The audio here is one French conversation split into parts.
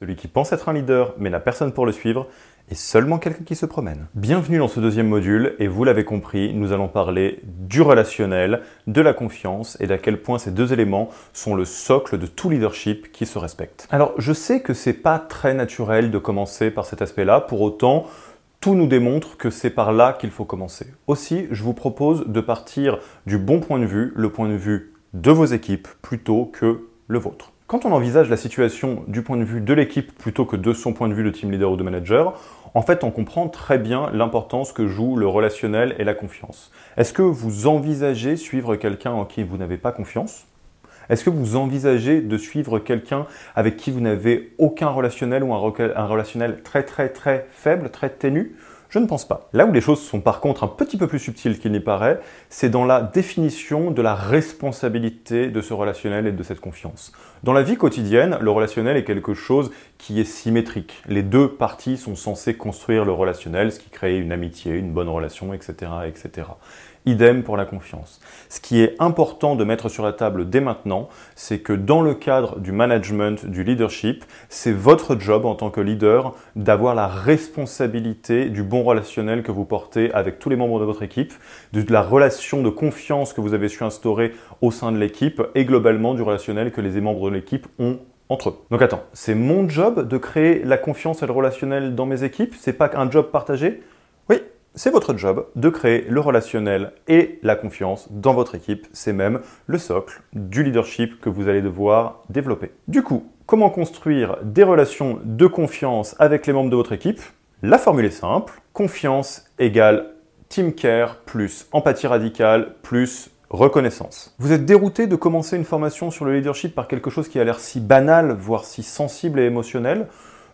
Celui qui pense être un leader mais n'a personne pour le suivre est seulement quelqu'un qui se promène. Bienvenue dans ce deuxième module et vous l'avez compris, nous allons parler du relationnel, de la confiance et d'à quel point ces deux éléments sont le socle de tout leadership qui se respecte. Alors je sais que c'est pas très naturel de commencer par cet aspect-là, pour autant tout nous démontre que c'est par là qu'il faut commencer. Aussi, je vous propose de partir du bon point de vue, le point de vue de vos équipes plutôt que le vôtre. Quand on envisage la situation du point de vue de l'équipe plutôt que de son point de vue de team leader ou de manager, en fait, on comprend très bien l'importance que joue le relationnel et la confiance. Est-ce que vous envisagez suivre quelqu'un en qui vous n'avez pas confiance? Est-ce que vous envisagez de suivre quelqu'un avec qui vous n'avez aucun relationnel ou un, relationnel très très très faible, très ténu? Je ne pense pas. Là où les choses sont par contre un petit peu plus subtiles qu'il n'y paraît, c'est dans la définition de la responsabilité de ce relationnel et de cette confiance. Dans la vie quotidienne, le relationnel est quelque chose qui est symétrique. Les deux parties sont censées construire le relationnel, ce qui crée une amitié, une bonne relation, etc. Idem pour la confiance. Ce qui est important de mettre sur la table dès maintenant, c'est que dans le cadre du management, du leadership, c'est votre job en tant que leader d'avoir la responsabilité du bon relationnel que vous portez avec tous les membres de votre équipe, de la relation de confiance que vous avez su instaurer au sein de l'équipe et globalement du relationnel que les membres de l'équipe ont entre eux. Donc attends, c'est mon job de créer la confiance et le relationnel dans mes équipes? C'est pas un job partagé? Oui, c'est votre job de créer le relationnel et la confiance dans votre équipe. C'est même le socle du leadership que vous allez devoir développer. Du coup, comment construire des relations de confiance avec les membres de votre équipe? La formule est simple. Confiance égale team care plus empathie radicale plus reconnaissance. Vous êtes dérouté de commencer une formation sur le leadership par quelque chose qui a l'air si banal, voire si sensible et émotionnel?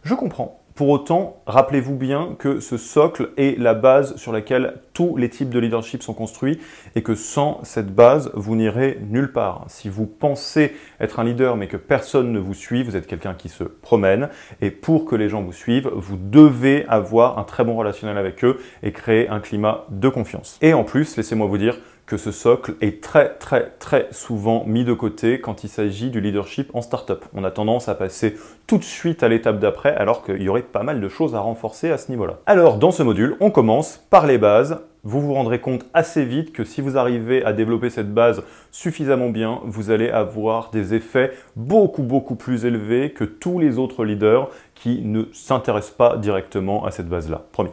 Je comprends. Pour autant, rappelez-vous bien que ce socle est la base sur laquelle tous les types de leadership sont construits et que sans cette base, vous n'irez nulle part. Si vous pensez être un leader mais que personne ne vous suit, vous êtes quelqu'un qui se promène et pour que les gens vous suivent, vous devez avoir un très bon relationnel avec eux et créer un climat de confiance. Et en plus, laissez-moi vous dire, que ce socle est très très très souvent mis de côté quand il s'agit du leadership en startup. On a tendance à passer tout de suite à l'étape d'après alors qu'il y aurait pas mal de choses à renforcer à ce niveau-là. Alors dans ce module, on commence par les bases. Vous vous rendrez compte assez vite que si vous arrivez à développer cette base suffisamment bien, vous allez avoir des effets beaucoup beaucoup plus élevés que tous les autres leaders qui ne s'intéressent pas directement à cette base-là. Promis.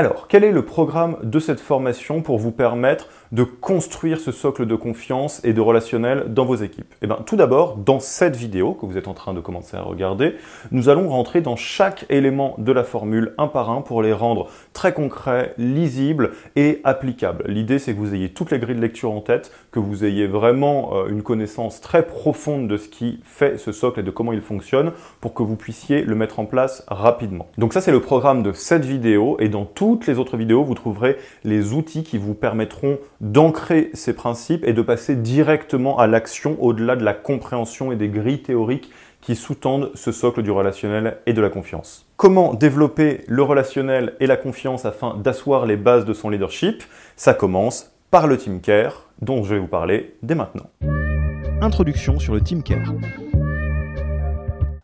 Alors, quel est le programme de cette formation pour vous permettre de construire ce socle de confiance et de relationnel dans vos équipes? Eh bien, tout d'abord, dans cette vidéo que vous êtes en train de commencer à regarder, nous allons rentrer dans chaque élément de la formule un par un pour les rendre très concrets, lisibles et applicables. L'idée, c'est que vous ayez toutes les grilles de lecture en tête, que vous ayez vraiment euh, une connaissance très profonde de ce qui fait ce socle et de comment il fonctionne pour que vous puissiez le mettre en place rapidement. Donc ça, c'est le programme de cette vidéo et dans toutes les autres vidéos, vous trouverez les outils qui vous permettront d'ancrer ces principes et de passer directement à l'action au-delà de la compréhension et des grilles théoriques qui sous-tendent ce socle du relationnel et de la confiance. Comment développer le relationnel et la confiance afin d'asseoir les bases de son leadership? Ça commence par le team care dont je vais vous parler dès maintenant. Introduction sur le team care.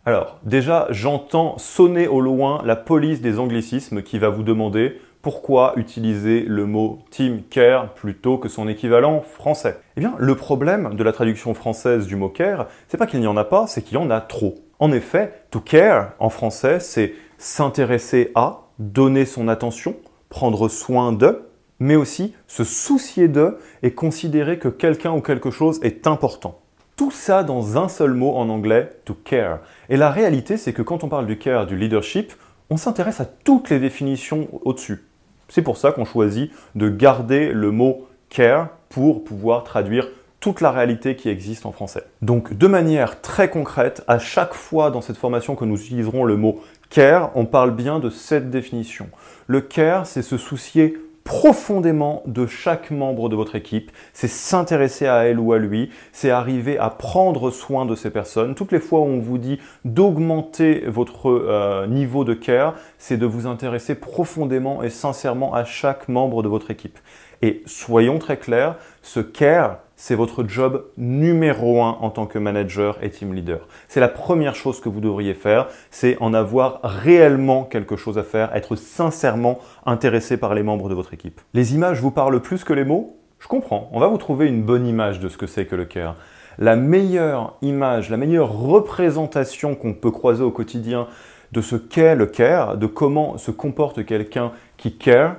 Alors, déjà, j'entends sonner au loin la police des anglicismes qui va vous demander pourquoi utiliser le mot team care plutôt que son équivalent français Eh bien, le problème de la traduction française du mot care, c'est pas qu'il n'y en a pas, c'est qu'il y en a trop. En effet, to care en français, c'est s'intéresser à, donner son attention, prendre soin de, mais aussi se soucier de et considérer que quelqu'un ou quelque chose est important. Tout ça dans un seul mot en anglais, to care. Et la réalité, c'est que quand on parle du care, du leadership, on s'intéresse à toutes les définitions au-dessus. C'est pour ça qu'on choisit de garder le mot care pour pouvoir traduire toute la réalité qui existe en français. Donc de manière très concrète, à chaque fois dans cette formation que nous utiliserons le mot care, on parle bien de cette définition. Le care, c'est se soucier profondément de chaque membre de votre équipe, c'est s'intéresser à elle ou à lui, c'est arriver à prendre soin de ces personnes. Toutes les fois où on vous dit d'augmenter votre euh, niveau de care, c'est de vous intéresser profondément et sincèrement à chaque membre de votre équipe. Et soyons très clairs, ce care c'est votre job numéro un en tant que manager et team leader. C'est la première chose que vous devriez faire, c'est en avoir réellement quelque chose à faire, être sincèrement intéressé par les membres de votre équipe. Les images vous parlent plus que les mots? Je comprends. On va vous trouver une bonne image de ce que c'est que le care. La meilleure image, la meilleure représentation qu'on peut croiser au quotidien de ce qu'est le care, de comment se comporte quelqu'un qui care,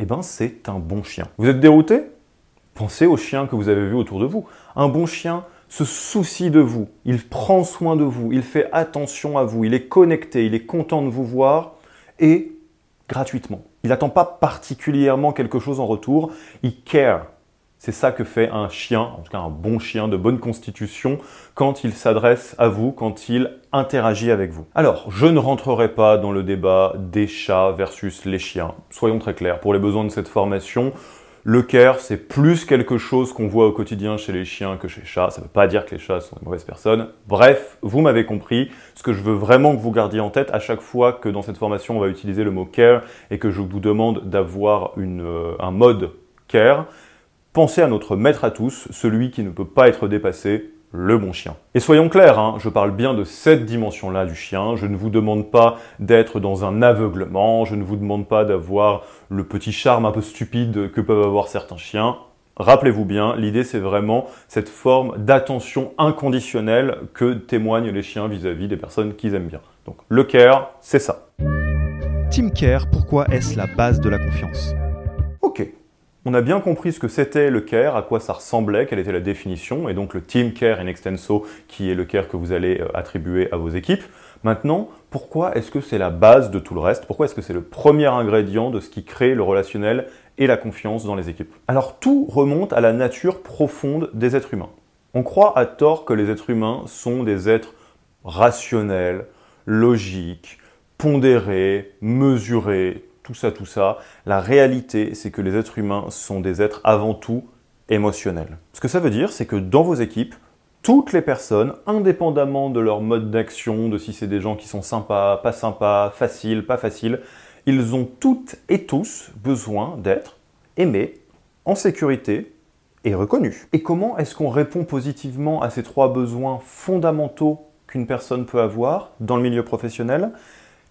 eh ben c'est un bon chien. Vous êtes dérouté? Pensez au chien que vous avez vu autour de vous. Un bon chien se soucie de vous, il prend soin de vous, il fait attention à vous, il est connecté, il est content de vous voir et gratuitement. Il n'attend pas particulièrement quelque chose en retour, il care. C'est ça que fait un chien, en tout cas un bon chien de bonne constitution, quand il s'adresse à vous, quand il interagit avec vous. Alors, je ne rentrerai pas dans le débat des chats versus les chiens. Soyons très clairs, pour les besoins de cette formation, le care, c'est plus quelque chose qu'on voit au quotidien chez les chiens que chez les chats. Ça ne veut pas dire que les chats sont des mauvaises personnes. Bref, vous m'avez compris. Ce que je veux vraiment que vous gardiez en tête à chaque fois que dans cette formation on va utiliser le mot care et que je vous demande d'avoir euh, un mode care, pensez à notre maître à tous, celui qui ne peut pas être dépassé, le bon chien. Et soyons clairs, hein, je parle bien de cette dimension-là du chien, je ne vous demande pas d'être dans un aveuglement, je ne vous demande pas d'avoir le petit charme un peu stupide que peuvent avoir certains chiens. Rappelez-vous bien, l'idée c'est vraiment cette forme d'attention inconditionnelle que témoignent les chiens vis-à-vis des personnes qu'ils aiment bien. Donc le care, c'est ça. Team Care, pourquoi est-ce la base de la confiance? On a bien compris ce que c'était le care, à quoi ça ressemblait, quelle était la définition, et donc le team care in extenso, qui est le care que vous allez euh, attribuer à vos équipes. Maintenant, pourquoi est-ce que c'est la base de tout le reste? Pourquoi est-ce que c'est le premier ingrédient de ce qui crée le relationnel et la confiance dans les équipes? Alors tout remonte à la nature profonde des êtres humains. On croit à tort que les êtres humains sont des êtres rationnels, logiques, pondérés, mesurés, tout ça, tout ça. La réalité, c'est que les êtres humains sont des êtres avant tout émotionnels. Ce que ça veut dire, c'est que dans vos équipes, toutes les personnes, indépendamment de leur mode d'action, de si c'est des gens qui sont sympas, pas sympas, faciles, pas faciles, ils ont toutes et tous besoin d'être aimés, en sécurité et reconnus. Et comment est-ce qu'on répond positivement à ces trois besoins fondamentaux qu'une personne peut avoir dans le milieu professionnel?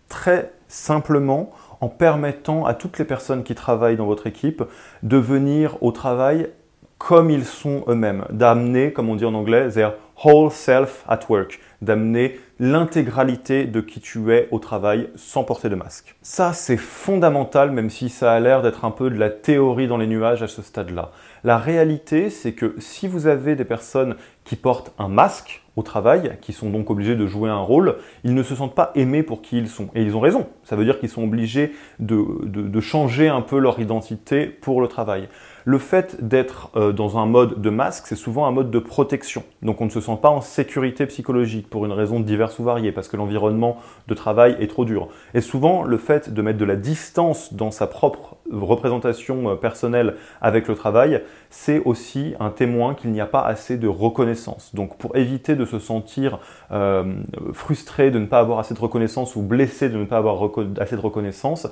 Très simplement en permettant à toutes les personnes qui travaillent dans votre équipe de venir au travail comme ils sont eux-mêmes, d'amener, comme on dit en anglais, their whole self at work, d'amener l'intégralité de qui tu es au travail sans porter de masque. Ça, c'est fondamental, même si ça a l'air d'être un peu de la théorie dans les nuages à ce stade-là. La réalité, c'est que si vous avez des personnes qui portent un masque au travail, qui sont donc obligés de jouer un rôle, ils ne se sentent pas aimés pour qui ils sont. Et ils ont raison. Ça veut dire qu'ils sont obligés de, de changer un peu leur identité pour le travail. Le fait d'être euh, dans un mode de masque, c'est souvent un mode de protection. Donc on ne se sent pas en sécurité psychologique pour une raison diverse ou variée, parce que l'environnement de travail est trop dur. Et souvent, le fait de mettre de la distance dans sa propre représentation euh, personnelle avec le travail, c'est aussi un témoin qu'il n'y a pas assez de reconnaissance. Donc pour éviter de se sentir euh, frustré de ne pas avoir assez de reconnaissance ou blessé de ne pas avoir assez de reconnaissance,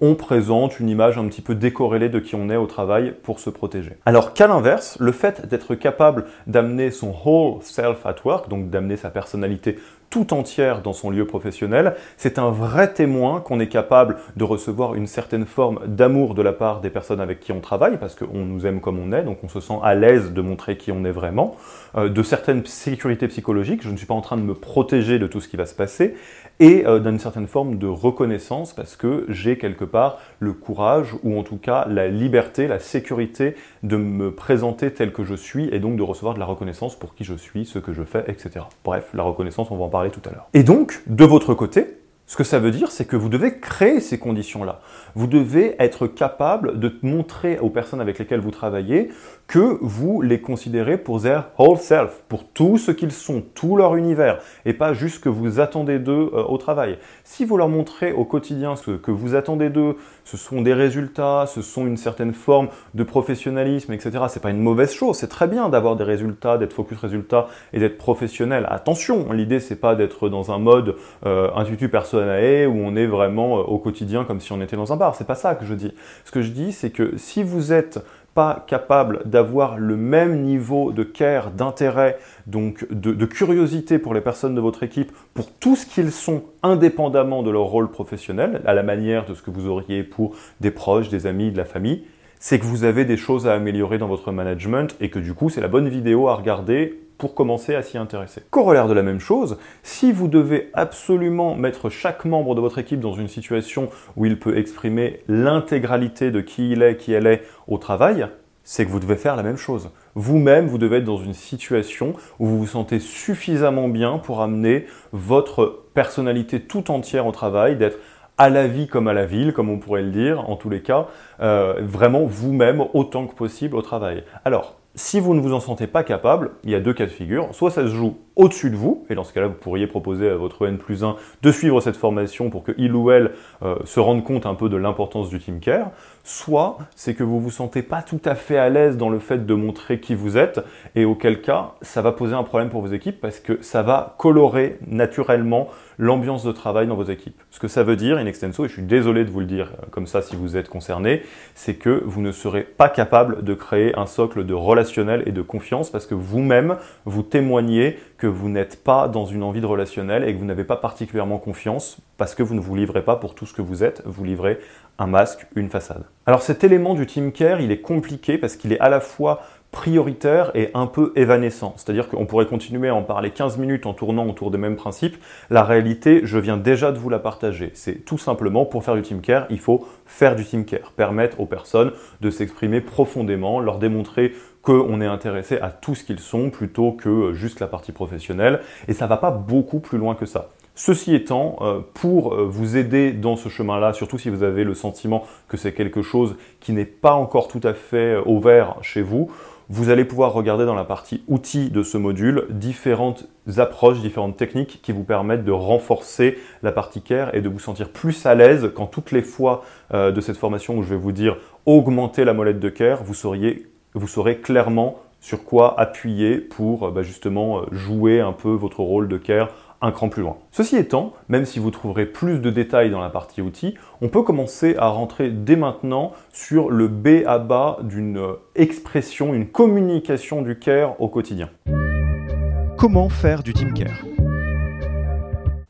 on présente une image un petit peu décorrélée de qui on est au travail pour protéger. Alors qu'à l'inverse, le fait d'être capable d'amener son whole self at work, donc d'amener sa personnalité tout entière dans son lieu professionnel, c'est un vrai témoin qu'on est capable de recevoir une certaine forme d'amour de la part des personnes avec qui on travaille, parce qu'on nous aime comme on est, donc on se sent à l'aise de montrer qui on est vraiment, de certaines sécurités psychologiques, je ne suis pas en train de me protéger de tout ce qui va se passer, et euh, d'une certaine forme de reconnaissance, parce que j'ai quelque part le courage, ou en tout cas la liberté, la sécurité de me présenter tel que je suis, et donc de recevoir de la reconnaissance pour qui je suis, ce que je fais, etc. Bref, la reconnaissance, on va en parler tout à l'heure. Et donc, de votre côté, ce que ça veut dire, c'est que vous devez créer ces conditions-là. Vous devez être capable de montrer aux personnes avec lesquelles vous travaillez que vous les considérez pour their whole self, pour tout ce qu'ils sont, tout leur univers, et pas juste que vous attendez d'eux euh, au travail. Si vous leur montrez au quotidien ce que vous attendez d'eux, ce sont des résultats, ce sont une certaine forme de professionnalisme, etc. C'est pas une mauvaise chose. C'est très bien d'avoir des résultats, d'être focus résultat et d'être professionnel. Attention, l'idée c'est pas d'être dans un mode euh, intuitu personae où on est vraiment euh, au quotidien comme si on était dans un bar. C'est pas ça que je dis. Ce que je dis, c'est que si vous êtes pas capable d'avoir le même niveau de care, d'intérêt, donc de, de, curiosité pour les personnes de votre équipe, pour tout ce qu'ils sont indépendamment de leur rôle professionnel, à la manière de ce que vous auriez pour des proches, des amis, de la famille, c'est que vous avez des choses à améliorer dans votre management et que du coup c'est la bonne vidéo à regarder pour commencer à s'y intéresser. Corollaire de la même chose, si vous devez absolument mettre chaque membre de votre équipe dans une situation où il peut exprimer l'intégralité de qui il est, qui elle est au travail, c'est que vous devez faire la même chose. Vous-même, vous devez être dans une situation où vous vous sentez suffisamment bien pour amener votre personnalité tout entière au travail, d'être à la vie comme à la ville, comme on pourrait le dire, en tous les cas, euh, vraiment vous-même autant que possible au travail. Alors, si vous ne vous en sentez pas capable, il y a deux cas de figure. Soit ça se joue au-dessus de vous, et dans ce cas-là, vous pourriez proposer à votre N plus 1 de suivre cette formation pour qu'il ou elle euh, se rende compte un peu de l'importance du team care. Soit c'est que vous vous sentez pas tout à fait à l'aise dans le fait de montrer qui vous êtes, et auquel cas, ça va poser un problème pour vos équipes parce que ça va colorer naturellement l'ambiance de travail dans vos équipes. Ce que ça veut dire, in extenso, et je suis désolé de vous le dire euh, comme ça si vous êtes concerné, c'est que vous ne serez pas capable de créer un socle de relationnel et de confiance parce que vous-même, vous témoignez que vous n'êtes pas dans une envie de relationnel et que vous n'avez pas particulièrement confiance parce que vous ne vous livrez pas pour tout ce que vous êtes, vous livrez un masque, une façade. Alors cet élément du team care, il est compliqué parce qu'il est à la fois prioritaire et un peu évanescent. C'est-à-dire qu'on pourrait continuer à en parler 15 minutes en tournant autour des mêmes principes. La réalité, je viens déjà de vous la partager. C'est tout simplement, pour faire du team care, il faut faire du team care, permettre aux personnes de s'exprimer profondément, leur démontrer qu'on est intéressé à tout ce qu'ils sont plutôt que juste la partie professionnelle. Et ça va pas beaucoup plus loin que ça. Ceci étant, euh, pour euh, vous aider dans ce chemin-là, surtout si vous avez le sentiment que c'est quelque chose qui n'est pas encore tout à fait euh, au vert chez vous, vous allez pouvoir regarder dans la partie outils de ce module différentes approches, différentes techniques qui vous permettent de renforcer la partie care et de vous sentir plus à l'aise quand toutes les fois euh, de cette formation où je vais vous dire augmenter la molette de care, vous, saurez clairement sur quoi appuyer pour euh, bah, justement euh, jouer un peu votre rôle de care un cran plus loin. Ceci étant, même si vous trouverez plus de détails dans la partie outils, on peut commencer à rentrer dès maintenant sur le B à bas d'une euh, expression, une communication du care au quotidien. Comment faire du team care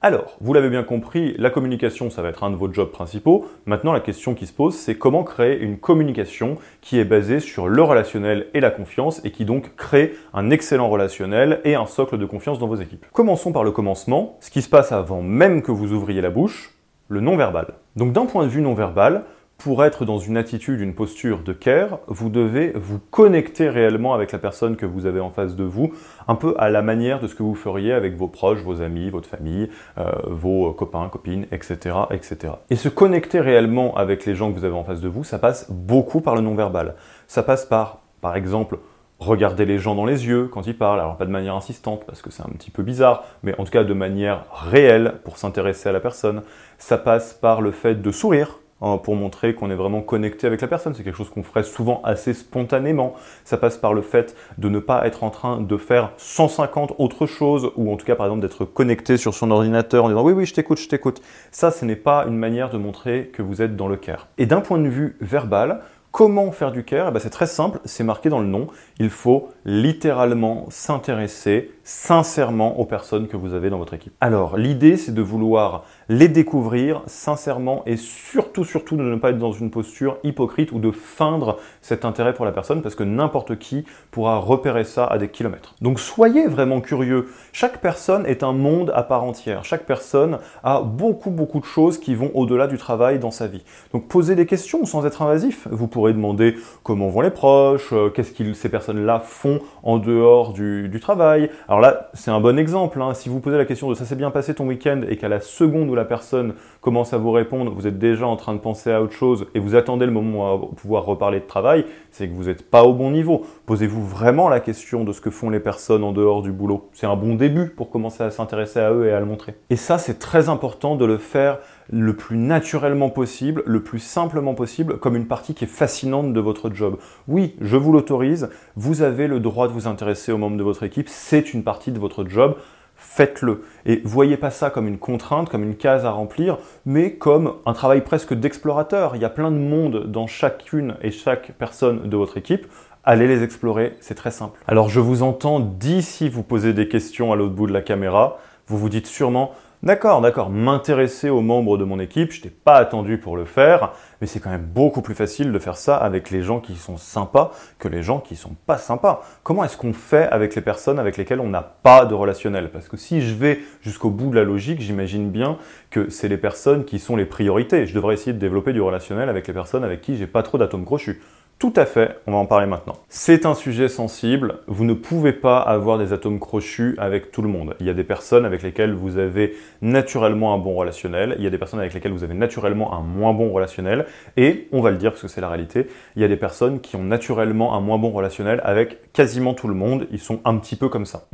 alors, vous l'avez bien compris, la communication, ça va être un de vos jobs principaux. Maintenant, la question qui se pose, c'est comment créer une communication qui est basée sur le relationnel et la confiance et qui donc crée un excellent relationnel et un socle de confiance dans vos équipes. Commençons par le commencement, ce qui se passe avant même que vous ouvriez la bouche, le non-verbal. Donc d'un point de vue non-verbal, pour être dans une attitude, une posture de care, vous devez vous connecter réellement avec la personne que vous avez en face de vous, un peu à la manière de ce que vous feriez avec vos proches, vos amis, votre famille, euh, vos copains, copines, etc., etc. Et se connecter réellement avec les gens que vous avez en face de vous, ça passe beaucoup par le non-verbal. Ça passe par, par exemple, regarder les gens dans les yeux quand ils parlent, alors pas de manière insistante parce que c'est un petit peu bizarre, mais en tout cas de manière réelle pour s'intéresser à la personne. Ça passe par le fait de sourire Hein, pour montrer qu'on est vraiment connecté avec la personne. C'est quelque chose qu'on ferait souvent assez spontanément. Ça passe par le fait de ne pas être en train de faire 150 autres choses, ou en tout cas par exemple d'être connecté sur son ordinateur en disant oui oui je t'écoute, je t'écoute. Ça, ce n'est pas une manière de montrer que vous êtes dans le care. Et d'un point de vue verbal, Comment faire du care eh ben, C'est très simple, c'est marqué dans le nom. Il faut littéralement s'intéresser sincèrement aux personnes que vous avez dans votre équipe. Alors, l'idée, c'est de vouloir les découvrir sincèrement et surtout, surtout de ne pas être dans une posture hypocrite ou de feindre cet intérêt pour la personne parce que n'importe qui pourra repérer ça à des kilomètres. Donc, soyez vraiment curieux. Chaque personne est un monde à part entière. Chaque personne a beaucoup, beaucoup de choses qui vont au-delà du travail dans sa vie. Donc, posez des questions sans être invasif. Vous pourrez demander comment vont les proches, euh, qu'est-ce que ces personnes-là font en dehors du, travail. Alors, là, c'est un bon exemple. Hein. Si vous posez la question de ça s'est bien passé ton week-end et qu'à la seconde où la personne commence à vous répondre, vous êtes déjà en train de penser à autre chose et vous attendez le moment où pouvoir reparler de travail, c'est que vous n'êtes pas au bon niveau. Posez-vous vraiment la question de ce que font les personnes en dehors du boulot. C'est un bon début pour commencer à s'intéresser à eux et à le montrer. Et ça, c'est très important de le faire le plus naturellement possible, le plus simplement possible, comme une partie qui est fascinante de votre job. Oui, je vous l'autorise, vous avez le droit de vous intéresser aux membres de votre équipe, c'est une partie de votre job. Faites-le. Et voyez pas ça comme une contrainte, comme une case à remplir, mais comme un travail presque d'explorateur. Il y a plein de monde dans chacune et chaque personne de votre équipe. Allez les explorer, c'est très simple. Alors je vous entends d'ici vous poser des questions à l'autre bout de la caméra. Vous vous dites sûrement, D'accord, d'accord, m'intéresser aux membres de mon équipe, je t'ai pas attendu pour le faire, mais c'est quand même beaucoup plus facile de faire ça avec les gens qui sont sympas que les gens qui sont pas sympas. Comment est-ce qu'on fait avec les personnes avec lesquelles on n'a pas de relationnel? Parce que si je vais jusqu'au bout de la logique, j'imagine bien que c'est les personnes qui sont les priorités. Je devrais essayer de développer du relationnel avec les personnes avec qui j'ai pas trop d'atomes crochus. Tout à fait, on va en parler maintenant. C'est un sujet sensible, vous ne pouvez pas avoir des atomes crochus avec tout le monde. Il y a des personnes avec lesquelles vous avez naturellement un bon relationnel, il y a des personnes avec lesquelles vous avez naturellement un moins bon relationnel, et on va le dire parce que c'est la réalité, il y a des personnes qui ont naturellement un moins bon relationnel avec quasiment tout le monde, ils sont un petit peu comme ça.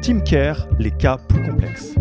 Team Care, les cas plus complexes.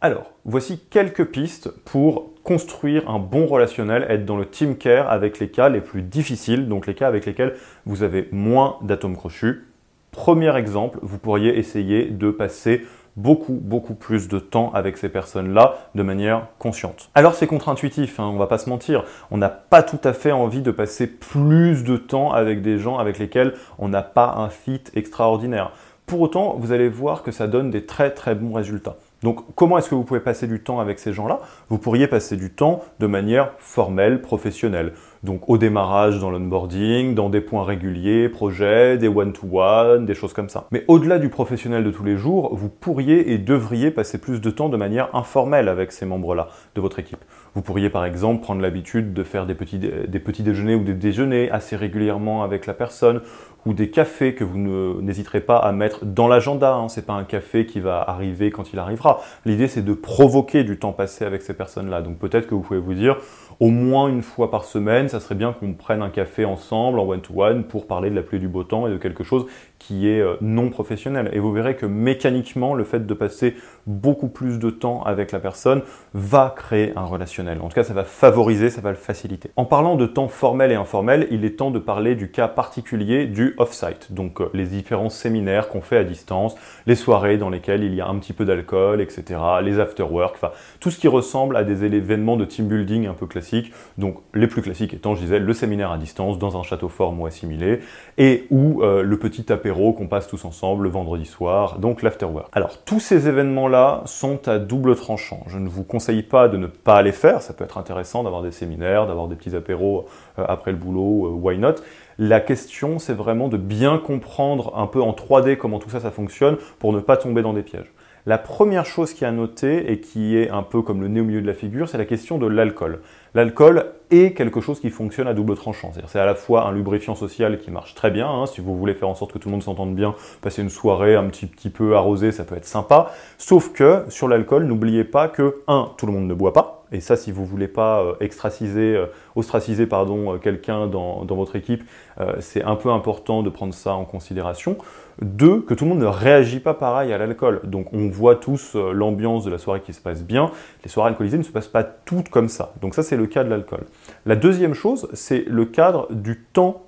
Alors, voici quelques pistes pour construire un bon relationnel, être dans le team care avec les cas les plus difficiles, donc les cas avec lesquels vous avez moins d'atomes crochus. Premier exemple, vous pourriez essayer de passer beaucoup, beaucoup plus de temps avec ces personnes-là de manière consciente. Alors c'est contre-intuitif, hein, on va pas se mentir, on n'a pas tout à fait envie de passer plus de temps avec des gens avec lesquels on n'a pas un fit extraordinaire. Pour autant, vous allez voir que ça donne des très très bons résultats. Donc comment est-ce que vous pouvez passer du temps avec ces gens-là? Vous pourriez passer du temps de manière formelle, professionnelle. Donc au démarrage dans l'onboarding, dans des points réguliers, projets, des one-to-one, des choses comme ça. Mais au-delà du professionnel de tous les jours, vous pourriez et devriez passer plus de temps de manière informelle avec ces membres-là de votre équipe. Vous pourriez par exemple prendre l'habitude de faire des petits, des petits déjeuners ou des déjeuners assez régulièrement avec la personne ou des cafés que vous n'hésiterez pas à mettre dans l'agenda. Hein. C'est pas un café qui va arriver quand il arrivera. L'idée c'est de provoquer du temps passé avec ces personnes-là. Donc peut-être que vous pouvez vous dire au moins une fois par semaine, ça serait bien qu'on prenne un café ensemble en one-to-one pour parler de la pluie du beau temps et de quelque chose qui est euh, non professionnel. Et vous verrez que mécaniquement, le fait de passer beaucoup plus de temps avec la personne va créer un relationnel. En tout cas, ça va favoriser, ça va le faciliter. En parlant de temps formel et informel, il est temps de parler du cas particulier du off-site. Donc euh, les différents séminaires qu'on fait à distance, les soirées dans lesquelles il y a un petit peu d'alcool, etc., les after-work, enfin tout ce qui ressemble à des événements de team building un peu classiques. Donc les plus classiques étant, je disais, le séminaire à distance dans un château fort ou assimilé, et ou euh, le petit apéro qu'on passe tous ensemble le vendredi soir, donc l'afterwork. Alors tous ces événements-là sont à double tranchant. Je ne vous conseille pas de ne pas les faire, ça peut être intéressant d'avoir des séminaires, d'avoir des petits apéros euh, après le boulot, euh, why not? La question, c'est vraiment de bien comprendre un peu en 3D comment tout ça, ça fonctionne pour ne pas tomber dans des pièges. La première chose qui est à noter et qui est un peu comme le nez au milieu de la figure, c'est la question de l'alcool. L'alcool est quelque chose qui fonctionne à double tranchant. C'est à la fois un lubrifiant social qui marche très bien. Hein. si vous voulez faire en sorte que tout le monde s'entende bien, passer une soirée un petit, petit peu arrosée, ça peut être sympa. Sauf que sur l'alcool, n'oubliez pas que, un, tout le monde ne boit pas. Et ça, si vous voulez pas euh, extraciser, euh, ostraciser euh, quelqu'un dans, dans, votre équipe, c'est un peu important de prendre ça en considération. Deux, que tout le monde ne réagit pas pareil à l'alcool. Donc on voit tous l'ambiance de la soirée qui se passe bien. Les soirées alcoolisées ne se passent pas toutes comme ça. Donc ça, c'est le cas de l'alcool. La deuxième chose, c'est le cadre du temps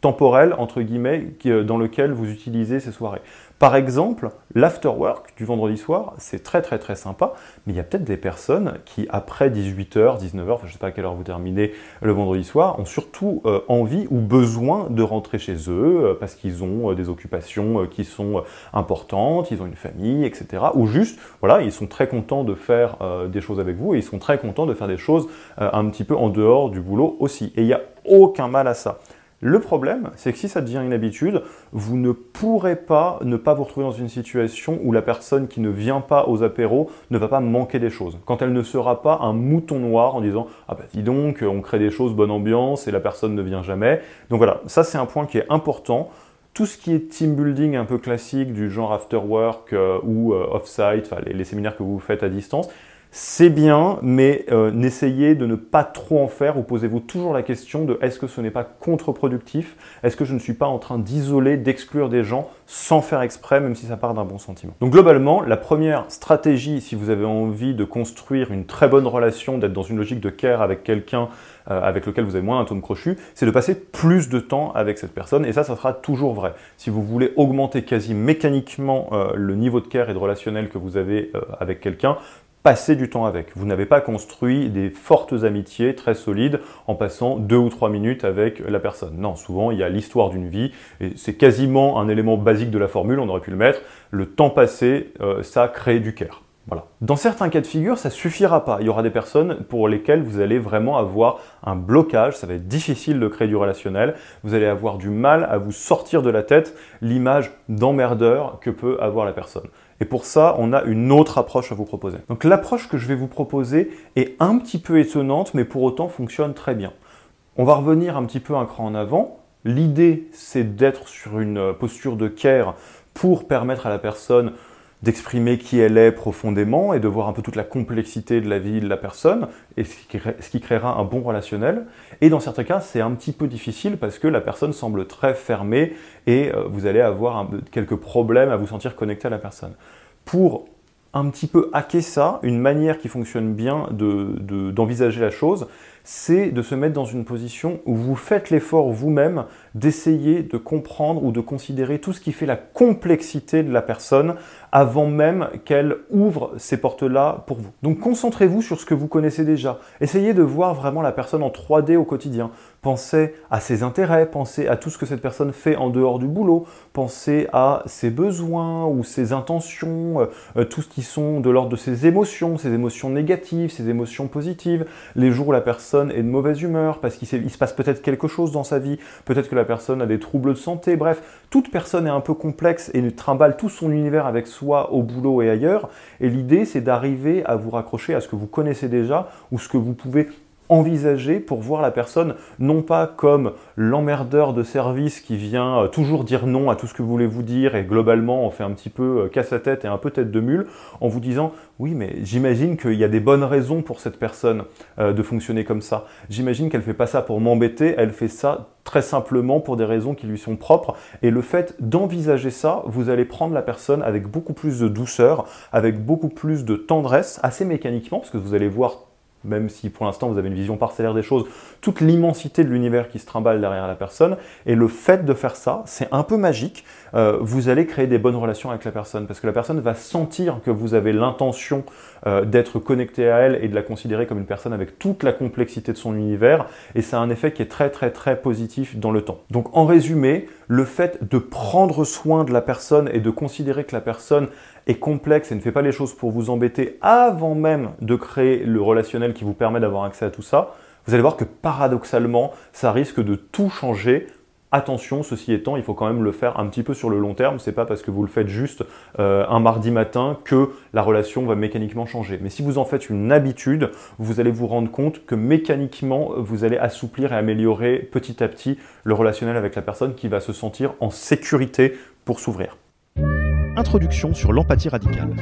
temporel, entre guillemets, dans lequel vous utilisez ces soirées. Par exemple, l'afterwork du vendredi soir, c'est très très très sympa, mais il y a peut-être des personnes qui, après 18h, 19h, enfin je ne sais pas à quelle heure vous terminez le vendredi soir, ont surtout euh, envie ou besoin de rentrer chez eux euh, parce qu'ils ont euh, des occupations qui sont importantes, ils ont une famille, etc. Ou juste, voilà, ils sont très contents de faire des choses avec vous et ils sont très contents de faire des choses un petit peu en dehors du boulot aussi. Et il n'y a aucun mal à ça. Le problème, c'est que si ça devient une habitude, vous ne pourrez pas ne pas vous retrouver dans une situation où la personne qui ne vient pas aux apéros ne va pas manquer des choses. Quand elle ne sera pas un mouton noir en disant Ah bah dis donc, on crée des choses, bonne ambiance et la personne ne vient jamais. Donc voilà, ça c'est un point qui est important. Tout ce qui est team building un peu classique du genre after work euh, ou euh, off-site, les séminaires que vous faites à distance, c'est bien, mais euh, n'essayez de ne pas trop en faire ou posez-vous toujours la question de est-ce que ce n'est pas contre-productif? Est-ce que je ne suis pas en train d'isoler, d'exclure des gens sans faire exprès, même si ça part d'un bon sentiment? Donc globalement, la première stratégie, si vous avez envie de construire une très bonne relation, d'être dans une logique de care avec quelqu'un euh, avec lequel vous avez moins un tome crochu, c'est de passer plus de temps avec cette personne, et ça, ça sera toujours vrai. Si vous voulez augmenter quasi mécaniquement euh, le niveau de care et de relationnel que vous avez avec quelqu'un, passer du temps avec. Vous n'avez pas construit des fortes amitiés très solides en passant deux ou trois minutes avec la personne. Non, souvent il y a l'histoire d'une vie et c'est quasiment un élément basique de la formule, on aurait pu le mettre. Le temps passé, euh, ça crée du care. Voilà. Dans certains cas de figure, ça suffira pas. Il y aura des personnes pour lesquelles vous allez vraiment avoir un blocage, ça va être difficile de créer du relationnel, vous allez avoir du mal à vous sortir de la tête l'image d'emmerdeur que peut avoir la personne. Et pour ça, on a une autre approche à vous proposer. Donc l'approche que je vais vous proposer est un petit peu étonnante, mais pour autant fonctionne très bien. On va revenir un petit peu un cran en avant. L'idée, c'est d'être sur une posture de care pour permettre à la personne d'exprimer qui elle est profondément et de voir un peu toute la complexité de la vie de la personne, et ce qui, créera un bon relationnel. Et dans certains cas, c'est un petit peu difficile parce que la personne semble très fermée et euh, vous allez avoir quelques problèmes à vous sentir connecté à la personne. Pour un petit peu hacker ça, une manière qui fonctionne bien d'envisager la chose, c'est de se mettre dans une position où vous faites l'effort vous-même d'essayer de comprendre ou de considérer tout ce qui fait la complexité de la personne avant même qu'elle ouvre ces portes-là pour vous. Donc concentrez-vous sur ce que vous connaissez déjà. Essayez de voir vraiment la personne en 3D au quotidien. Pensez à ses intérêts, pensez à tout ce que cette personne fait en dehors du boulot, pensez à ses besoins ou ses intentions, euh, tout ce qui sont de l'ordre de ses émotions, ses émotions négatives, ses émotions positives, les jours est de mauvaise humeur, parce qu'il se passe peut-être quelque chose dans sa vie, peut-être que la personne a des troubles de santé, bref, toute personne est un peu complexe et trimballe tout son univers avec soi au boulot et ailleurs, et l'idée c'est d'arriver à vous raccrocher à ce que vous connaissez déjà ou ce que vous pouvez envisager pour voir la personne non pas comme l'emmerdeur de service qui vient euh, toujours dire non à tout ce que vous voulez vous dire et globalement on fait un petit peu euh, casse à tête et un peu tête de mule en vous disant oui mais j'imagine qu'il y a des bonnes raisons pour cette personne euh, de fonctionner comme ça. J'imagine qu'elle fait pas ça pour m'embêter, elle fait ça très simplement pour des raisons qui lui sont propres et le fait d'envisager ça, vous allez prendre la personne avec beaucoup plus de douceur, avec beaucoup plus de tendresse, assez mécaniquement parce que vous allez voir même si pour l'instant vous avez une vision parcellaire des choses, toute l'immensité de l'univers qui se trimballe derrière la personne. Et le fait de faire ça, c'est un peu magique. Euh, vous allez créer des bonnes relations avec la personne parce que la personne va sentir que vous avez l'intention euh, d'être connecté à elle et de la considérer comme une personne avec toute la complexité de son univers. Et c'est un effet qui est très très très positif dans le temps. Donc en résumé, le fait de prendre soin de la personne et de considérer que la personne est complexe et ne fait pas les choses pour vous embêter avant même de créer le relationnel qui vous permet d'avoir accès à tout ça, vous allez voir que paradoxalement, ça risque de tout changer Attention, ceci étant, il faut quand même le faire un petit peu sur le long terme. C'est pas parce que vous le faites juste euh, un mardi matin que la relation va mécaniquement changer. Mais si vous en faites une habitude, vous allez vous rendre compte que mécaniquement, vous allez assouplir et améliorer petit à petit le relationnel avec la personne qui va se sentir en sécurité pour s'ouvrir. Introduction sur l'empathie radicale.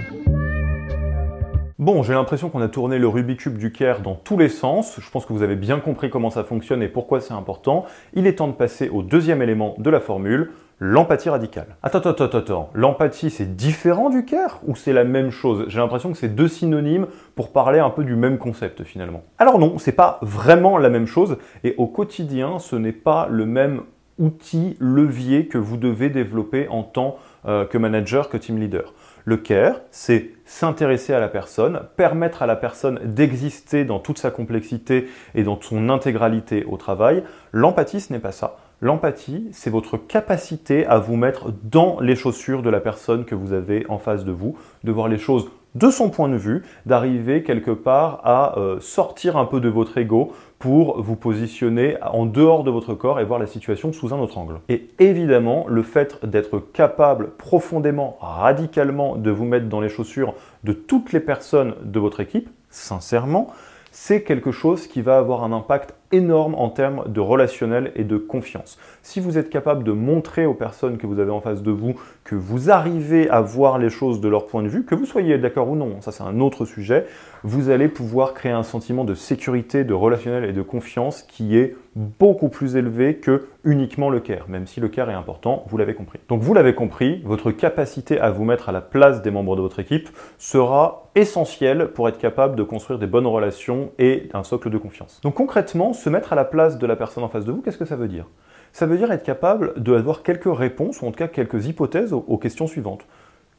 Bon, j'ai l'impression qu'on a tourné le Rubik's Cube du Caire dans tous les sens. Je pense que vous avez bien compris comment ça fonctionne et pourquoi c'est important. Il est temps de passer au deuxième élément de la formule, l'empathie radicale. Attends, attends, attends, attends. L'empathie, c'est différent du care ou c'est la même chose? J'ai l'impression que c'est deux synonymes pour parler un peu du même concept finalement. Alors non, c'est pas vraiment la même chose et au quotidien, ce n'est pas le même outil, levier que vous devez développer en tant euh, que manager, que team leader. Le care, c'est s'intéresser à la personne, permettre à la personne d'exister dans toute sa complexité et dans son intégralité au travail. L'empathie, ce n'est pas ça. L'empathie, c'est votre capacité à vous mettre dans les chaussures de la personne que vous avez en face de vous, de voir les choses de son point de vue, d'arriver quelque part à euh, sortir un peu de votre ego pour vous positionner en dehors de votre corps et voir la situation sous un autre angle. Et évidemment, le fait d'être capable profondément, radicalement de vous mettre dans les chaussures de toutes les personnes de votre équipe, sincèrement, c'est quelque chose qui va avoir un impact énorme en termes de relationnel et de confiance. Si vous êtes capable de montrer aux personnes que vous avez en face de vous que vous arrivez à voir les choses de leur point de vue, que vous soyez d'accord ou non, ça c'est un autre sujet, vous allez pouvoir créer un sentiment de sécurité, de relationnel et de confiance qui est beaucoup plus élevé que uniquement le care, même si le care est important, vous l'avez compris. Donc vous l'avez compris, votre capacité à vous mettre à la place des membres de votre équipe sera essentielle pour être capable de construire des bonnes relations et un socle de confiance. Donc concrètement, se mettre à la place de la personne en face de vous, qu'est-ce que ça veut dire? Ça veut dire être capable d'avoir quelques réponses, ou en tout cas quelques hypothèses aux, questions suivantes.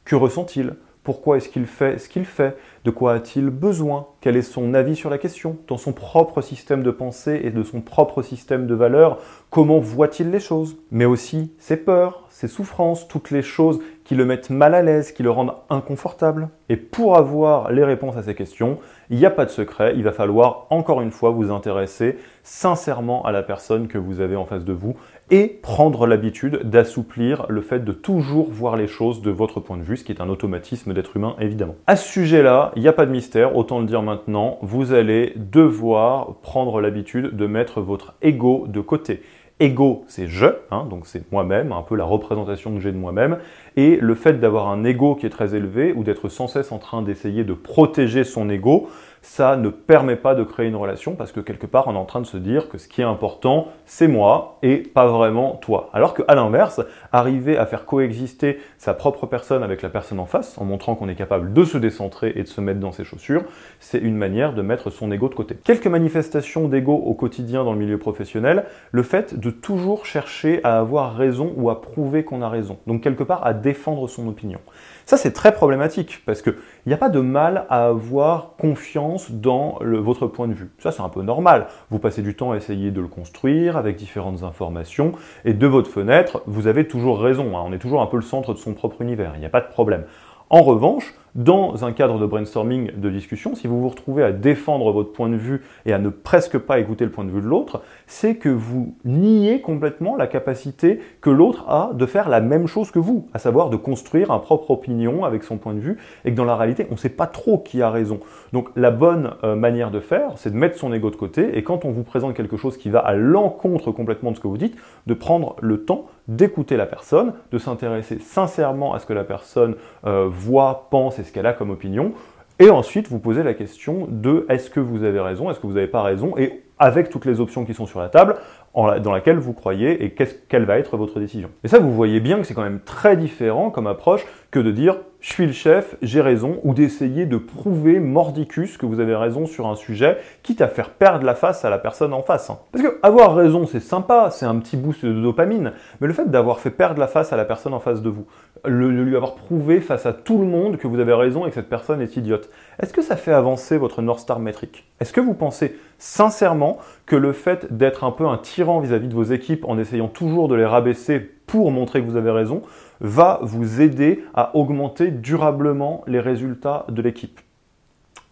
Que ressent-il? Pourquoi est-ce qu'il fait ce qu'il fait? De quoi a-t-il besoin? Quel est son avis sur la question? Dans son propre système de pensée et de son propre système de valeurs, comment voit-il les choses? Mais aussi ses peurs, ses souffrances, toutes les choses qui le mettent mal à l'aise, qui le rendent inconfortable. Et pour avoir les réponses à ces questions, il n'y a pas de secret, il va falloir encore une fois vous intéresser sincèrement à la personne que vous avez en face de vous et prendre l'habitude d'assouplir le fait de toujours voir les choses de votre point de vue, ce qui est un automatisme d'être humain évidemment. À ce sujet-là, il n'y a pas de mystère, autant le dire maintenant, vous allez devoir prendre l'habitude de mettre votre ego de côté. Ego, c'est je, hein, donc c'est moi-même, un peu la représentation que j'ai de moi-même. Et le fait d'avoir un ego qui est très élevé ou d'être sans cesse en train d'essayer de protéger son ego, ça ne permet pas de créer une relation parce que quelque part on est en train de se dire que ce qui est important c'est moi et pas vraiment toi. Alors qu'à l'inverse, arriver à faire coexister sa propre personne avec la personne en face en montrant qu'on est capable de se décentrer et de se mettre dans ses chaussures, c'est une manière de mettre son ego de côté. Quelques manifestations d'ego au quotidien dans le milieu professionnel, le fait de toujours chercher à avoir raison ou à prouver qu'on a raison. Donc quelque part à défendre son opinion. Ça, c'est très problématique parce qu'il n'y a pas de mal à avoir confiance dans votre point de vue. Ça, c'est un peu normal. Vous passez du temps à essayer de le construire avec différentes informations et de votre fenêtre, vous avez toujours raison. Hein. On est toujours un peu le centre de son propre univers. Il n'y a pas de problème. En revanche, dans un cadre de brainstorming, de discussion, si vous vous retrouvez à défendre votre point de vue et à ne presque pas écouter le point de vue de l'autre, c'est que vous niez complètement la capacité que l'autre a de faire la même chose que vous, à savoir de construire un propre opinion avec son point de vue, et que dans la réalité, on ne sait pas trop qui a raison. Donc la bonne euh, manière de faire, c'est de mettre son ego de côté, et quand on vous présente quelque chose qui va à l'encontre complètement de ce que vous dites, de prendre le temps d'écouter la personne, de s'intéresser sincèrement à ce que la personne euh, voit, pense et ce qu'elle a comme opinion. Et ensuite, vous posez la question de est-ce que vous avez raison, est-ce que vous n'avez pas raison, et avec toutes les options qui sont sur la table, dans laquelle vous croyez et quelle va être votre décision. Et ça, vous voyez bien que c'est quand même très différent comme approche que de dire je suis le chef, j'ai raison, ou d'essayer de prouver mordicus que vous avez raison sur un sujet, quitte à faire perdre la face à la personne en face. Hein. Parce que avoir raison, c'est sympa, c'est un petit boost de dopamine, mais le fait d'avoir fait perdre la face à la personne en face de vous, le, lui avoir prouvé face à tout le monde que vous avez raison et que cette personne est idiote, est-ce que ça fait avancer votre North Star métrique? Est-ce que vous pensez sincèrement que le fait d'être un peu un tyran vis à -vis de vos équipes en essayant toujours de les rabaisser pour montrer que vous avez raison, va vous aider à augmenter durablement les résultats de l'équipe.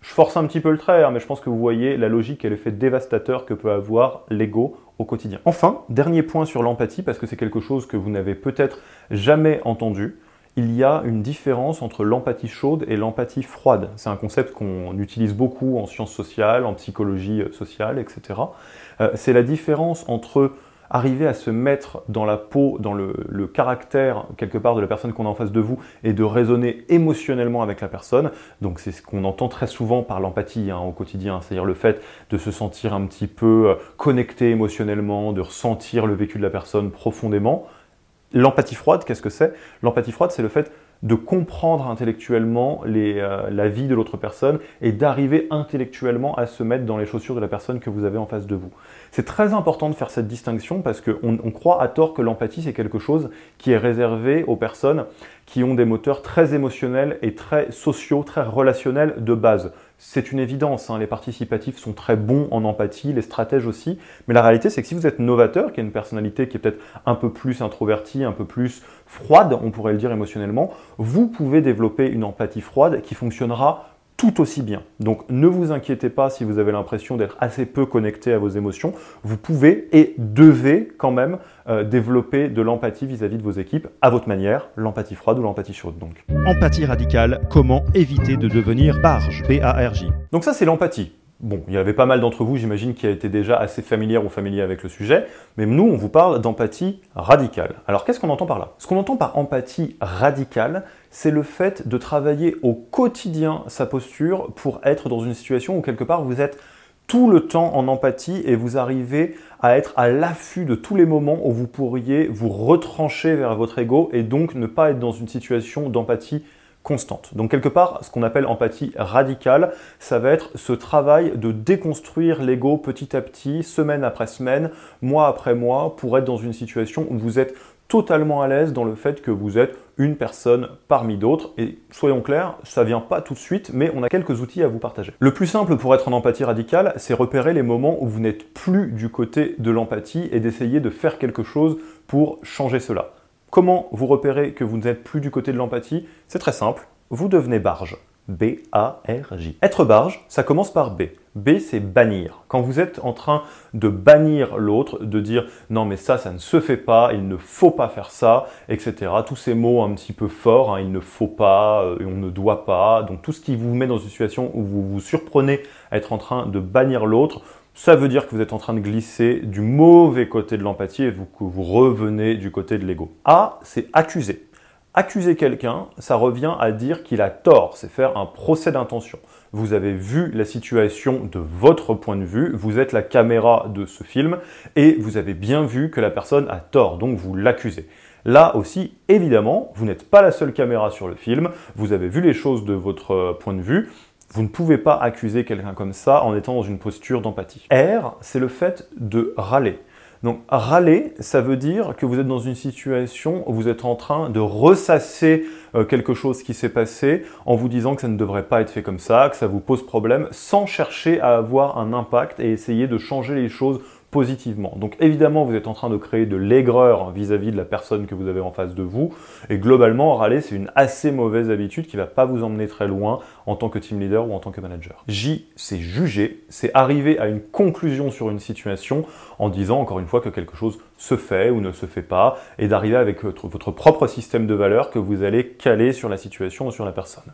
Je force un petit peu le trait, hein, mais je pense que vous voyez la logique et l'effet dévastateur que peut avoir l'ego au quotidien. Enfin, dernier point sur l'empathie, parce que c'est quelque chose que vous n'avez peut-être jamais entendu. Il y a une différence entre l'empathie chaude et l'empathie froide. C'est un concept qu'on utilise beaucoup en sciences sociales, en psychologie sociale, etc. Euh, c'est la différence entre arriver à se mettre dans la peau, dans le, caractère quelque part de la personne qu'on a en face de vous et de raisonner émotionnellement avec la personne. Donc c'est ce qu'on entend très souvent par l'empathie hein, au quotidien, c'est-à-dire le fait de se sentir un petit peu euh, connecté émotionnellement, de ressentir le vécu de la personne profondément. L'empathie froide, qu'est-ce que c'est? L'empathie froide, c'est le fait de comprendre intellectuellement euh, la vie de l'autre personne et d'arriver intellectuellement à se mettre dans les chaussures de la personne que vous avez en face de vous. C'est très important de faire cette distinction parce qu'on on croit à tort que l'empathie c'est quelque chose qui est réservé aux personnes qui ont des moteurs très émotionnels et très sociaux, très relationnels de base. C'est une évidence, hein, les participatifs sont très bons en empathie, les stratèges aussi, mais la réalité c'est que si vous êtes novateur, qui a une personnalité qui est peut-être un peu plus introvertie, un peu plus froide, on pourrait le dire émotionnellement, vous pouvez développer une empathie froide qui fonctionnera tout aussi bien. Donc ne vous inquiétez pas si vous avez l'impression d'être assez peu connecté à vos émotions. Vous pouvez et devez quand même euh, développer de l'empathie vis-à-vis de vos équipes à votre manière, l'empathie froide ou l'empathie chaude donc. Empathie radicale, comment éviter de devenir barge, B-A-R-J. Donc ça c'est l'empathie. Bon, il y avait pas mal d'entre vous, j'imagine, qui a été déjà assez familière ou familier avec le sujet, mais nous, on vous parle d'empathie radicale. Alors, qu'est-ce qu'on entend par là? Ce qu'on entend par empathie radicale, c'est le fait de travailler au quotidien sa posture pour être dans une situation où quelque part vous êtes tout le temps en empathie et vous arrivez à être à l'affût de tous les moments où vous pourriez vous retrancher vers votre ego et donc ne pas être dans une situation d'empathie constante. Donc quelque part, ce qu'on appelle empathie radicale, ça va être ce travail de déconstruire l'ego petit à petit, semaine après semaine, mois après mois, pour être dans une situation où vous êtes totalement à l'aise dans le fait que vous êtes une personne parmi d'autres. Et soyons clairs, ça vient pas tout de suite, mais on a quelques outils à vous partager. Le plus simple pour être en empathie radicale, c'est repérer les moments où vous n'êtes plus du côté de l'empathie et d'essayer de faire quelque chose pour changer cela. Comment vous repérez que vous n'êtes plus du côté de l'empathie? C'est très simple, vous devenez barge. B-A-R-J. Être barge, ça commence par B. B, c'est bannir. Quand vous êtes en train de bannir l'autre, de dire non mais ça, ça ne se fait pas, il ne faut pas faire ça, etc. Tous ces mots un petit peu forts, hein, il ne faut pas, euh, on ne doit pas. Donc tout ce qui vous met dans une situation où vous vous surprenez à être en train de bannir l'autre, ça veut dire que vous êtes en train de glisser du mauvais côté de l'empathie et que vous revenez du côté de l'ego. A, c'est accuser. Accuser quelqu'un, ça revient à dire qu'il a tort, c'est faire un procès d'intention. Vous avez vu la situation de votre point de vue, vous êtes la caméra de ce film et vous avez bien vu que la personne a tort, donc vous l'accusez. Là aussi, évidemment, vous n'êtes pas la seule caméra sur le film, vous avez vu les choses de votre point de vue, vous ne pouvez pas accuser quelqu'un comme ça en étant dans une posture d'empathie. R, c'est le fait de râler. Donc râler, ça veut dire que vous êtes dans une situation où vous êtes en train de ressasser euh, quelque chose qui s'est passé en vous disant que ça ne devrait pas être fait comme ça, que ça vous pose problème, sans chercher à avoir un impact et essayer de changer les choses positivement. Donc évidemment, vous êtes en train de créer de l'aigreur vis-à-vis de la personne que vous avez en face de vous. Et globalement, râler, c'est une assez mauvaise habitude qui va pas vous emmener très loin en tant que team leader ou en tant que manager. J, c'est juger, c'est arriver à une conclusion sur une situation en disant encore une fois que quelque chose se fait ou ne se fait pas et d'arriver avec votre, votre propre système de valeurs que vous allez caler sur la situation ou sur la personne.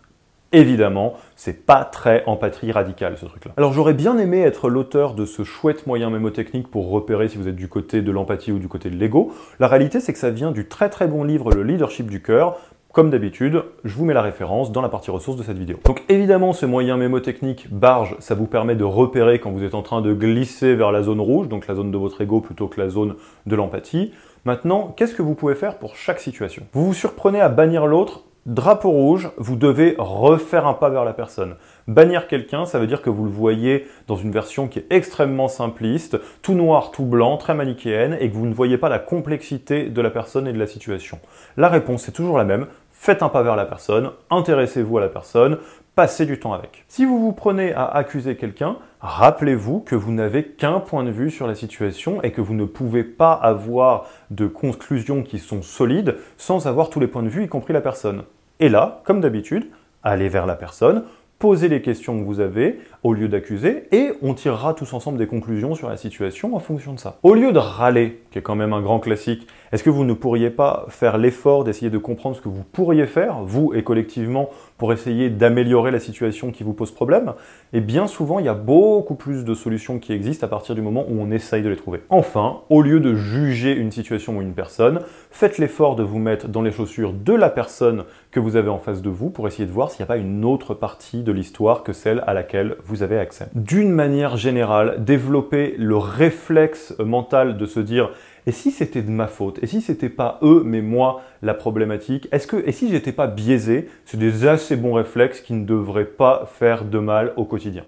Évidemment, c'est pas très empathie radicale ce truc-là. Alors j'aurais bien aimé être l'auteur de ce chouette moyen mémotechnique pour repérer si vous êtes du côté de l'empathie ou du côté de l'ego. La réalité, c'est que ça vient du très très bon livre Le leadership du cœur. Comme d'habitude, je vous mets la référence dans la partie ressources de cette vidéo. Donc évidemment, ce moyen mémotechnique barge, ça vous permet de repérer quand vous êtes en train de glisser vers la zone rouge, donc la zone de votre ego plutôt que la zone de l'empathie. Maintenant, qu'est-ce que vous pouvez faire pour chaque situation? Vous vous surprenez à bannir l'autre Drapeau rouge, vous devez refaire un pas vers la personne. Bannir quelqu'un, ça veut dire que vous le voyez dans une version qui est extrêmement simpliste, tout noir, tout blanc, très manichéenne, et que vous ne voyez pas la complexité de la personne et de la situation. La réponse est toujours la même. Faites un pas vers la personne, intéressez-vous à la personne, passez du temps avec. Si vous vous prenez à accuser quelqu'un, rappelez-vous que vous n'avez qu'un point de vue sur la situation et que vous ne pouvez pas avoir de conclusions qui sont solides sans avoir tous les points de vue, y compris la personne. Et là, comme d'habitude, allez vers la personne, posez les questions que vous avez au lieu d'accuser et on tirera tous ensemble des conclusions sur la situation en fonction de ça. Au lieu de râler, qui est quand même un grand classique, est-ce que vous ne pourriez pas faire l'effort d'essayer de comprendre ce que vous pourriez faire, vous et collectivement, pour essayer d'améliorer la situation qui vous pose problème Et bien souvent, il y a beaucoup plus de solutions qui existent à partir du moment où on essaye de les trouver. Enfin, au lieu de juger une situation ou une personne, faites l'effort de vous mettre dans les chaussures de la personne que vous avez en face de vous pour essayer de voir s'il n'y a pas une autre partie de l'histoire que celle à laquelle vous avez accès. D'une manière générale, développer le réflexe mental de se dire et si c'était de ma faute Et si c'était pas eux, mais moi, la problématique Est-ce que, et si j'étais pas biaisé C'est des assez bons réflexes qui ne devraient pas faire de mal au quotidien.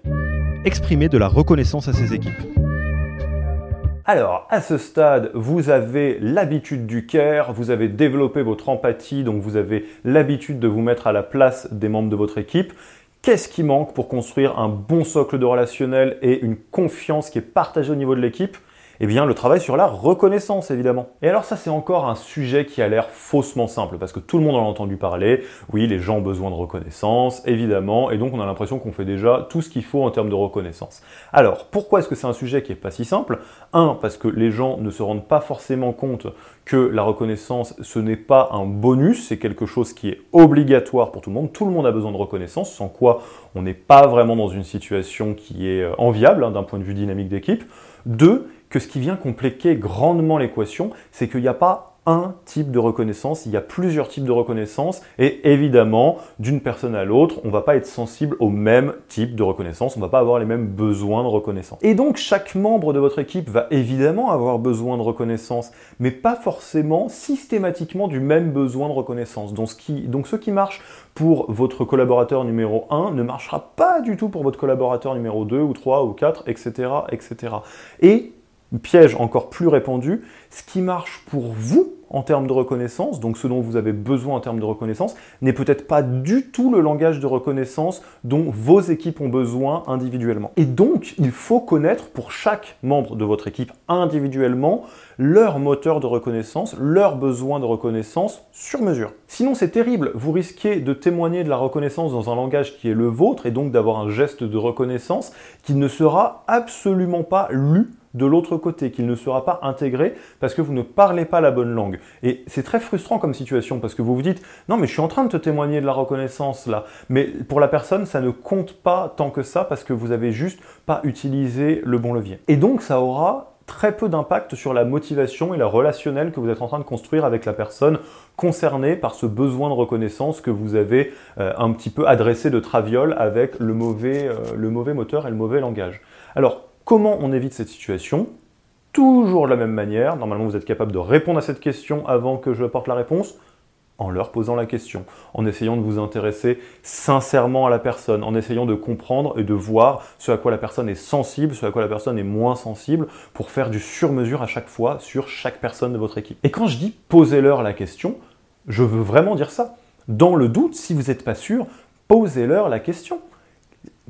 Exprimer de la reconnaissance à ses équipes. Alors, à ce stade, vous avez l'habitude du care, vous avez développé votre empathie, donc vous avez l'habitude de vous mettre à la place des membres de votre équipe. Qu'est-ce qui manque pour construire un bon socle de relationnel et une confiance qui est partagée au niveau de l'équipe? Eh bien, le travail sur la reconnaissance, évidemment. Et alors ça, c'est encore un sujet qui a l'air faussement simple, parce que tout le monde en a entendu parler. Oui, les gens ont besoin de reconnaissance, évidemment, et donc on a l'impression qu'on fait déjà tout ce qu'il faut en termes de reconnaissance. Alors, pourquoi est-ce que c'est un sujet qui est pas si simple? Un, parce que les gens ne se rendent pas forcément compte que la reconnaissance, ce n'est pas un bonus, c'est quelque chose qui est obligatoire pour tout le monde. Tout le monde a besoin de reconnaissance, sans quoi on n'est pas vraiment dans une situation qui est euh, enviable hein, d'un point de vue dynamique d'équipe. Deux, ce qui vient compliquer grandement l'équation, c'est qu'il n'y a pas un type de reconnaissance, il y a plusieurs types de reconnaissance et évidemment, d'une personne à l'autre, on ne va pas être sensible au même type de reconnaissance, on ne va pas avoir les mêmes besoins de reconnaissance. Et donc chaque membre de votre équipe va évidemment avoir besoin de reconnaissance, mais pas forcément systématiquement du même besoin de reconnaissance. Donc ce qui, donc ce qui marche pour votre collaborateur numéro 1 ne marchera pas du tout pour votre collaborateur numéro 2 ou 3 ou 4, etc. etc. Et piège encore plus répandu, ce qui marche pour vous en termes de reconnaissance, donc ce dont vous avez besoin en termes de reconnaissance, n'est peut-être pas du tout le langage de reconnaissance dont vos équipes ont besoin individuellement. Et donc, il faut connaître pour chaque membre de votre équipe individuellement leur moteur de reconnaissance, leurs besoins de reconnaissance sur mesure. Sinon, c'est terrible, vous risquez de témoigner de la reconnaissance dans un langage qui est le vôtre et donc d'avoir un geste de reconnaissance qui ne sera absolument pas lu de l'autre côté, qu'il ne sera pas intégré parce que vous ne parlez pas la bonne langue. Et c'est très frustrant comme situation parce que vous vous dites non mais je suis en train de te témoigner de la reconnaissance là, mais pour la personne ça ne compte pas tant que ça parce que vous avez juste pas utilisé le bon levier. Et donc ça aura très peu d'impact sur la motivation et la relationnelle que vous êtes en train de construire avec la personne concernée par ce besoin de reconnaissance que vous avez euh, un petit peu adressé de traviole avec le mauvais, euh, le mauvais moteur et le mauvais langage. Alors, Comment on évite cette situation Toujours de la même manière. Normalement, vous êtes capable de répondre à cette question avant que je apporte la réponse en leur posant la question, en essayant de vous intéresser sincèrement à la personne, en essayant de comprendre et de voir ce à quoi la personne est sensible, ce à quoi la personne est moins sensible, pour faire du sur-mesure à chaque fois sur chaque personne de votre équipe. Et quand je dis posez-leur la question, je veux vraiment dire ça. Dans le doute, si vous n'êtes pas sûr, posez-leur la question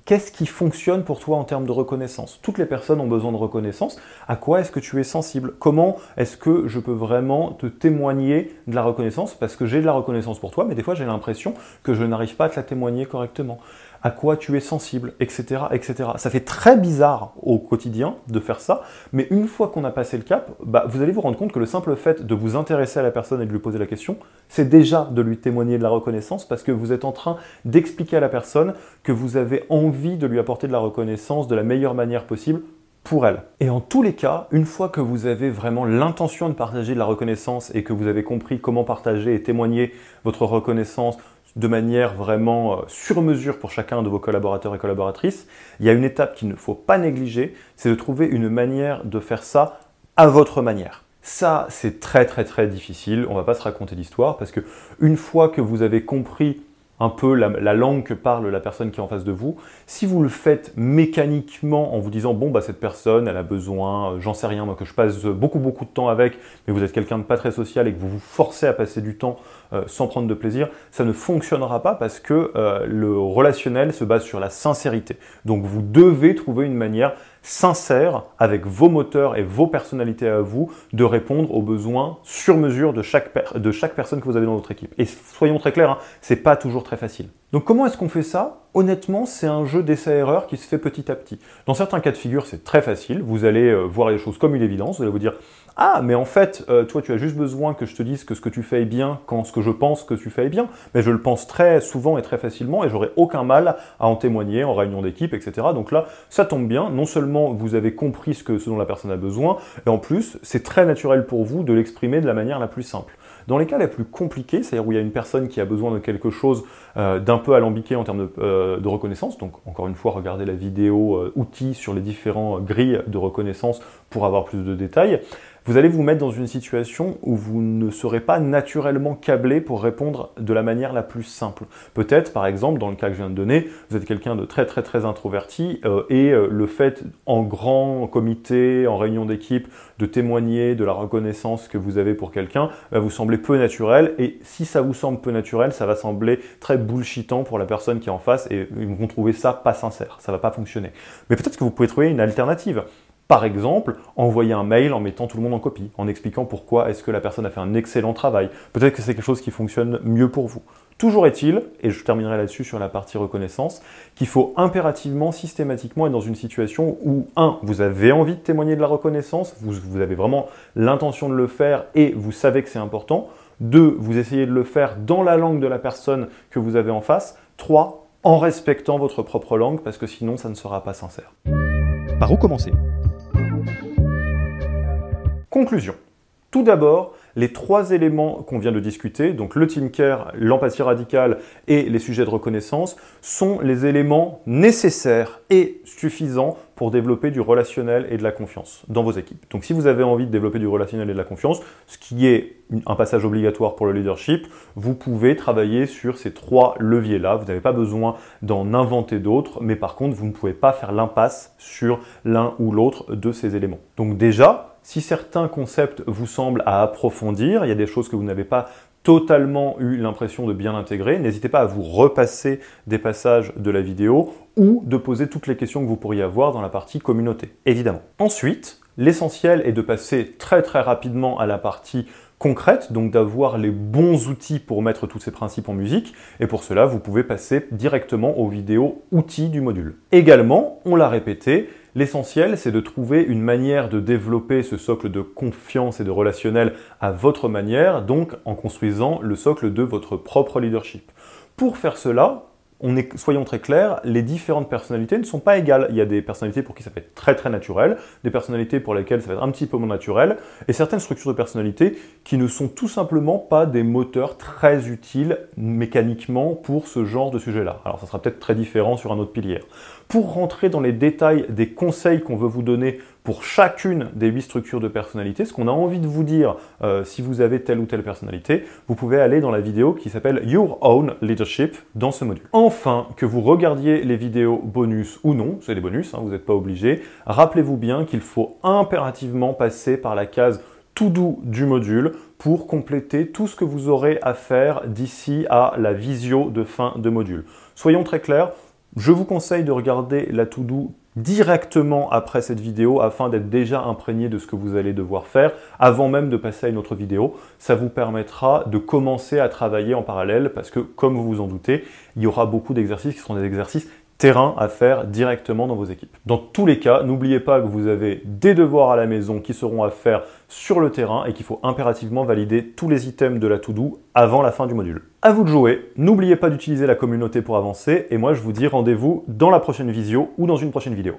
qu'est-ce qui fonctionne pour toi en termes de reconnaissance? Toutes les personnes ont besoin de reconnaissance. À quoi est-ce que tu es sensible? Comment est-ce que je peux vraiment te témoigner de la reconnaissance? Parce que j'ai de la reconnaissance pour toi, mais des fois j'ai l'impression que je n'arrive pas à te la témoigner correctement à quoi tu es sensible, etc., etc. Ça fait très bizarre au quotidien de faire ça, mais une fois qu'on a passé le cap, bah, vous allez vous rendre compte que le simple fait de vous intéresser à la personne et de lui poser la question, c'est déjà de lui témoigner de la reconnaissance parce que vous êtes en train d'expliquer à la personne que vous avez envie de lui apporter de la reconnaissance de la meilleure manière possible pour elle. Et en tous les cas, une fois que vous avez vraiment l'intention de partager de la reconnaissance et que vous avez compris comment partager et témoigner votre reconnaissance de manière vraiment euh, sur mesure pour chacun de vos collaborateurs et collaboratrices, il y a une étape qu'il ne faut pas négliger, c'est de trouver une manière de faire ça à votre manière. Ça, c'est très très très difficile, on va pas se raconter l'histoire parce que une fois que vous avez compris un peu la, langue que parle la personne qui est en face de vous. Si vous le faites mécaniquement en vous disant bon bah cette personne elle a besoin, euh, j'en sais rien moi que je passe beaucoup beaucoup de temps avec, mais vous êtes quelqu'un de pas très social et que vous vous forcez à passer du temps euh, sans prendre de plaisir, ça ne fonctionnera pas parce que euh, le relationnel se base sur la sincérité. Donc vous devez trouver une manière sincère avec vos moteurs et vos personnalités à vous de répondre aux besoins sur mesure de chaque, de chaque personne que vous avez dans votre équipe. Et soyons très clairs, hein, c'est pas toujours très facile. Donc comment est-ce qu'on fait ça? Honnêtement, c'est un jeu d'essai-erreur qui se fait petit à petit. Dans certains cas de figure, c'est très facile. Vous allez euh, voir les choses comme une évidence. Vous allez vous dire ah, mais en fait, euh, toi, tu as juste besoin que je te dise que ce que tu fais est bien quand ce que je pense que tu fais est bien. Mais je le pense très souvent et très facilement et j'aurai aucun mal à en témoigner en réunion d'équipe, etc. Donc là, ça tombe bien. Non seulement vous avez compris ce, que, ce dont la personne a besoin, et en plus, c'est très naturel pour vous de l'exprimer de la manière la plus simple. Dans les cas les plus compliqués, c'est-à-dire où il y a une personne qui a besoin de quelque chose euh, d'un peu alambiqué en termes euh, de, reconnaissance, donc encore une fois, regardez la vidéo outils sur les différents grilles de reconnaissance pour avoir plus de détails vous allez vous mettre dans une situation où vous ne serez pas naturellement câblé pour répondre de la manière la plus simple. Peut-être, par exemple, dans le cas que je viens de donner, vous êtes quelqu'un de très très très introverti euh, et euh, le fait en grand comité, en réunion d'équipe, de témoigner de la reconnaissance que vous avez pour quelqu'un va vous sembler peu naturel et si ça vous semble peu naturel, ça va sembler très bullshitant pour la personne qui est en face et ils vont trouver ça pas sincère, ça va pas fonctionner. Mais peut-être que vous pouvez trouver une alternative. Par exemple, envoyer un mail en mettant tout le monde en copie, en expliquant pourquoi est-ce que la personne a fait un excellent travail. Peut-être que c'est quelque chose qui fonctionne mieux pour vous. Toujours est-il, et je terminerai là-dessus sur la partie reconnaissance, qu'il faut impérativement, systématiquement être dans une situation où, un, vous avez envie de témoigner de la reconnaissance, vous, avez vraiment l'intention de le faire et vous savez que c'est important. Deux, vous essayez de le faire dans la langue de la personne que vous avez en face. Trois, en respectant votre propre langue, parce que sinon ça ne sera pas sincère. Par où commencer? Conclusion. Tout d'abord, les trois éléments qu'on vient de discuter, donc le team care, l'empathie radicale et les sujets de reconnaissance, sont les éléments nécessaires et suffisants pour développer du relationnel et de la confiance dans vos équipes. Donc si vous avez envie de développer du relationnel et de la confiance, ce qui est un passage obligatoire pour le leadership, vous pouvez travailler sur ces trois leviers-là. Vous n'avez pas besoin d'en inventer d'autres, mais par contre, vous ne pouvez pas faire l'impasse sur l'un ou l'autre de ces éléments. Donc déjà, si certains concepts vous semblent à approfondir, il y a des choses que vous n'avez pas totalement eu l'impression de bien intégrer, n'hésitez pas à vous repasser des passages de la vidéo ou de poser toutes les questions que vous pourriez avoir dans la partie communauté, évidemment. Ensuite, l'essentiel est de passer très très rapidement à la partie concrète, donc d'avoir les bons outils pour mettre tous ces principes en musique, et pour cela, vous pouvez passer directement aux vidéos outils du module. Également, on l'a répété, L'essentiel, c'est de trouver une manière de développer ce socle de confiance et de relationnel à votre manière, donc en construisant le socle de votre propre leadership. Pour faire cela, soyons très clairs, les différentes personnalités ne sont pas égales. Il y a des personnalités pour qui ça va être très très naturel, des personnalités pour lesquelles ça va être un petit peu moins naturel, et certaines structures de personnalité qui ne sont tout simplement pas des moteurs très utiles mécaniquement pour ce genre de sujet-là. Alors ça sera peut-être très différent sur un autre pilier. Pour rentrer dans les détails des conseils qu'on veut vous donner pour chacune des huit structures de personnalité, ce qu'on a envie de vous dire euh, si vous avez telle ou telle personnalité, vous pouvez aller dans la vidéo qui s'appelle Your Own Leadership dans ce module. Enfin, que vous regardiez les vidéos bonus ou non, c'est des bonus, hein, vous n'êtes pas obligé, rappelez-vous bien qu'il faut impérativement passer par la case tout doux du module pour compléter tout ce que vous aurez à faire d'ici à la visio de fin de module. Soyons très clairs, je vous conseille de regarder la to-do directement après cette vidéo afin d'être déjà imprégné de ce que vous allez devoir faire avant même de passer à une autre vidéo. Ça vous permettra de commencer à travailler en parallèle parce que, comme vous vous en doutez, il y aura beaucoup d'exercices qui seront des exercices terrain à faire directement dans vos équipes. Dans tous les cas, n'oubliez pas que vous avez des devoirs à la maison qui seront à faire sur le terrain et qu'il faut impérativement valider tous les items de la to-do avant la fin du module. À vous de jouer, n'oubliez pas d'utiliser la communauté pour avancer et moi je vous dis rendez-vous dans la prochaine visio ou dans une prochaine vidéo.